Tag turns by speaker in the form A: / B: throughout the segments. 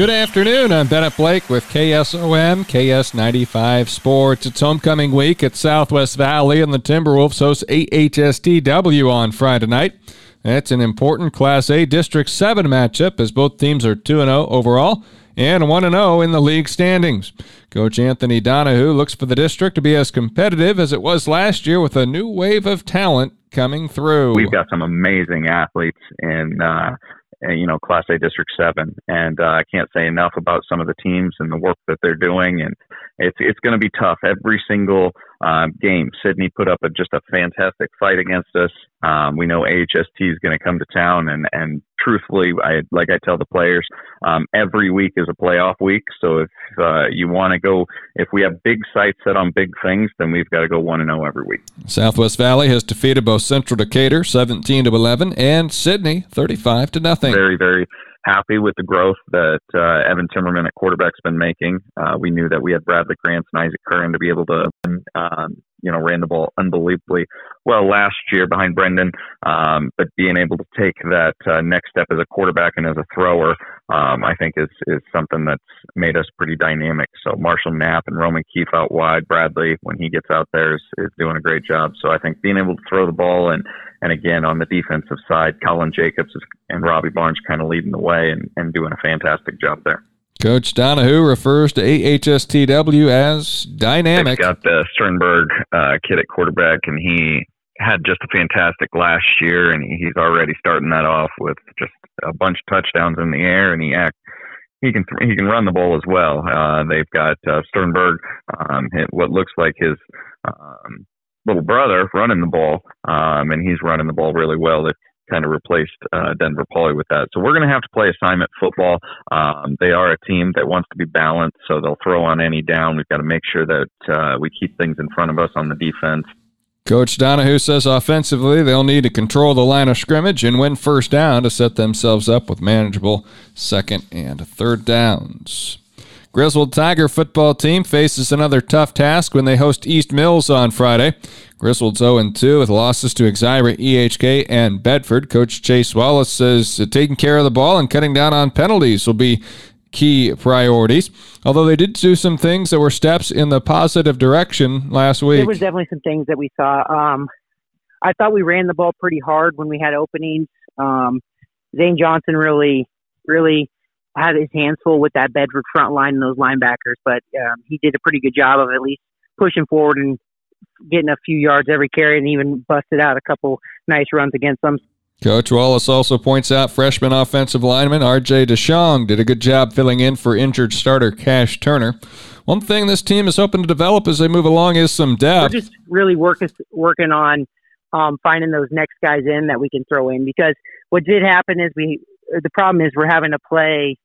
A: Good afternoon. I'm Bennett Blake with KSOM, KS95 Sports. It's homecoming week at Southwest Valley, and the Timberwolves host AHSTW on Friday night. It's an important Class A District 7 matchup as both teams are 2 0 overall and 1 0 in the league standings. Coach Anthony Donahue looks for the district to be as competitive as it was last year with a new wave of talent coming through.
B: We've got some amazing athletes in. Uh, you know, Class A District Seven, and uh, I can't say enough about some of the teams and the work that they're doing. And it's it's going to be tough every single um, game. Sydney put up a, just a fantastic fight against us. Um, we know AHST is going to come to town, and and truthfully, I like I tell the players, um, every week is a playoff week. So if uh, you want to go, if we have big sights set on big things, then we've got to go one and zero oh every week.
A: Southwest Valley has defeated both Central Decatur seventeen to eleven and Sydney thirty five to nothing.
B: Very very happy with the growth that uh, Evan Timmerman at quarterback's been making. Uh, we knew that we had Bradley Krantz and Isaac Curran to be able to, um, you know, ran the ball unbelievably well last year behind Brendan. Um, but being able to take that uh, next step as a quarterback and as a thrower, um, I think is is something that's made us pretty dynamic. So Marshall Knapp and Roman Keefe out wide. Bradley, when he gets out there, is, is doing a great job. So I think being able to throw the ball and and again on the defensive side, Colin Jacobs and Robbie Barnes kind of leading the way and, and doing a fantastic job there.
A: Coach Donahue refers to AHSTW as dynamic.
B: They've got the Sternberg uh, kid at quarterback, and he had just a fantastic last year, and he's already starting that off with just a bunch of touchdowns in the air, and he act he can he can run the ball as well. Uh, they've got uh, Sternberg, um, what looks like his um, little brother running the ball, um, and he's running the ball really well. It kind of replaced uh, Denver Poly with that. So we're going to have to play assignment football. Um, they are a team that wants to be balanced, so they'll throw on any down. We've got to make sure that uh, we keep things in front of us on the defense.
A: Coach Donahue says offensively they'll need to control the line of scrimmage and win first down to set themselves up with manageable second and third downs. Griswold Tiger football team faces another tough task when they host East Mills on Friday. Griswold's 0 2 with losses to Exira, EHK, and Bedford. Coach Chase Wallace says taking care of the ball and cutting down on penalties will be key priorities. Although they did do some things that were steps in the positive direction last week.
C: There was definitely some things that we saw. Um, I thought we ran the ball pretty hard when we had openings. Um, Zane Johnson really, really had his hands full with that Bedford front line and those linebackers, but um, he did a pretty good job of at least pushing forward and getting a few yards every carry and even busted out a couple nice runs against them.
A: Coach Wallace also points out freshman offensive lineman R.J. DeShong did a good job filling in for injured starter Cash Turner. One thing this team is hoping to develop as they move along is some depth.
C: We're just really working working on um, finding those next guys in that we can throw in because what did happen is we the problem is we're having to play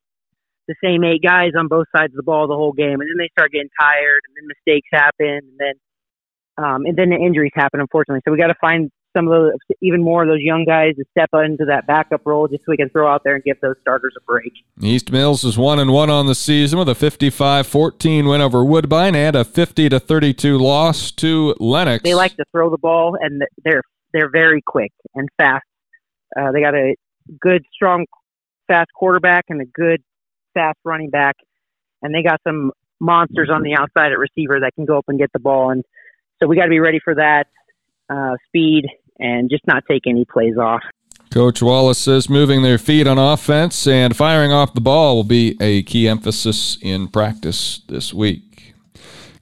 C: the same eight guys on both sides of the ball the whole game, and then they start getting tired, and then mistakes happen, and then um, and then the injuries happen, unfortunately. So we got to find some of those, even more of those young guys to step into that backup role, just so we can throw out there and give those starters a break.
A: East Mills is one and one on the season with a 55-14 win over Woodbine and a 50 to 32 loss to Lenox.
C: They like to throw the ball, and they're they're very quick and fast. Uh, they got a good, strong, fast quarterback and a good, fast running back, and they got some monsters on the outside at receiver that can go up and get the ball. And so we got to be ready for that uh, speed and just not take any plays off.
A: Coach Wallace says moving their feet on offense and firing off the ball will be a key emphasis in practice this week.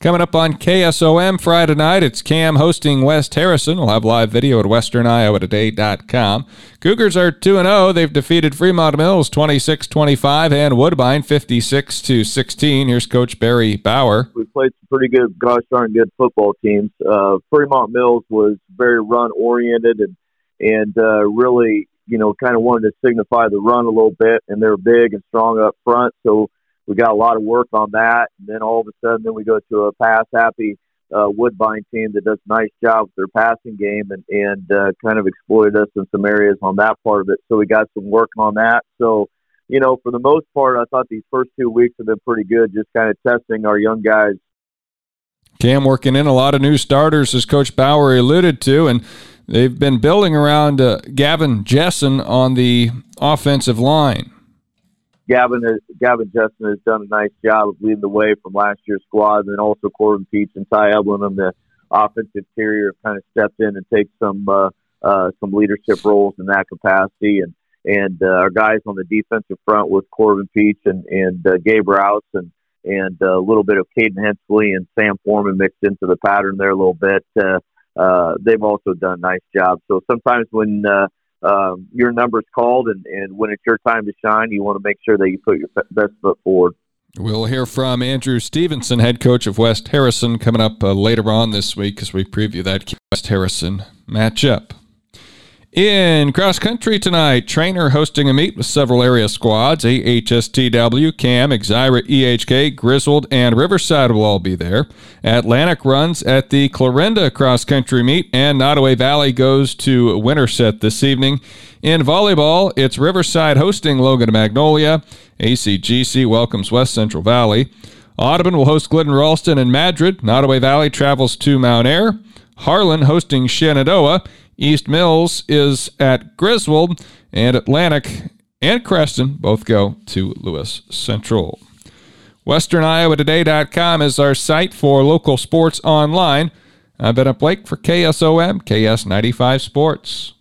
A: Coming up on KSOM Friday night, it's Cam hosting West Harrison. We'll have live video at westerniowatoday.com. Cougars are 2 0. They've defeated Fremont Mills 26 25 and Woodbine 56 16. Here's Coach Barry Bauer.
D: We played some pretty good, gosh darn good football teams. Uh, Fremont Mills was very run oriented and, and uh, really, you know, kind of wanted to signify the run a little bit, and they're big and strong up front. So, we got a lot of work on that. And then all of a sudden, then we go to a pass happy uh, Woodbine team that does a nice job with their passing game and and uh, kind of exploited us in some areas on that part of it. So we got some work on that. So you know, for the most part, I thought these first two weeks have been pretty good, just kind of testing our young guys.
A: Cam working in a lot of new starters, as Coach Bauer alluded to, and they've been building around uh, Gavin Jessen on the offensive line.
D: Gavin Gavin Justin has done a nice job of leading the way from last year's squad, and then also Corbin Peach and Ty Eblin on the offensive carrier have kind of stepped in and take some uh, uh, some leadership roles in that capacity, and and uh, our guys on the defensive front with Corbin Peach and and uh, Gabe Rouse and and a little bit of Caden Hensley and Sam Foreman mixed into the pattern there a little bit. Uh, uh, they've also done a nice job. So sometimes when uh, um, your number's called and, and when it's your time to shine, you want to make sure that you put your best foot forward.
A: We'll hear from Andrew Stevenson, head coach of West Harrison, coming up uh, later on this week as we preview that West Harrison matchup. In cross country tonight, Treynor hosting a meet with several area squads. AHSTW, CAM, Exira, EHK, Griswold, and Riverside will all be there. Atlantic runs at the Clarinda cross country meet, and Nodaway Valley goes to Winterset this evening. In volleyball, it's Riverside hosting Logan Magnolia. ACGC welcomes West Central Valley. Audubon will host Glidden Ralston and Madrid. Nodaway Valley travels to Mount Ayr. Harlan hosting Shenandoah. East Mills is at Griswold, and Atlantic and Creston both go to Lewis Central. WesternIowaToday.com is our site for local sports online. I've Bennett Blake for KSOM, KS95 Sports.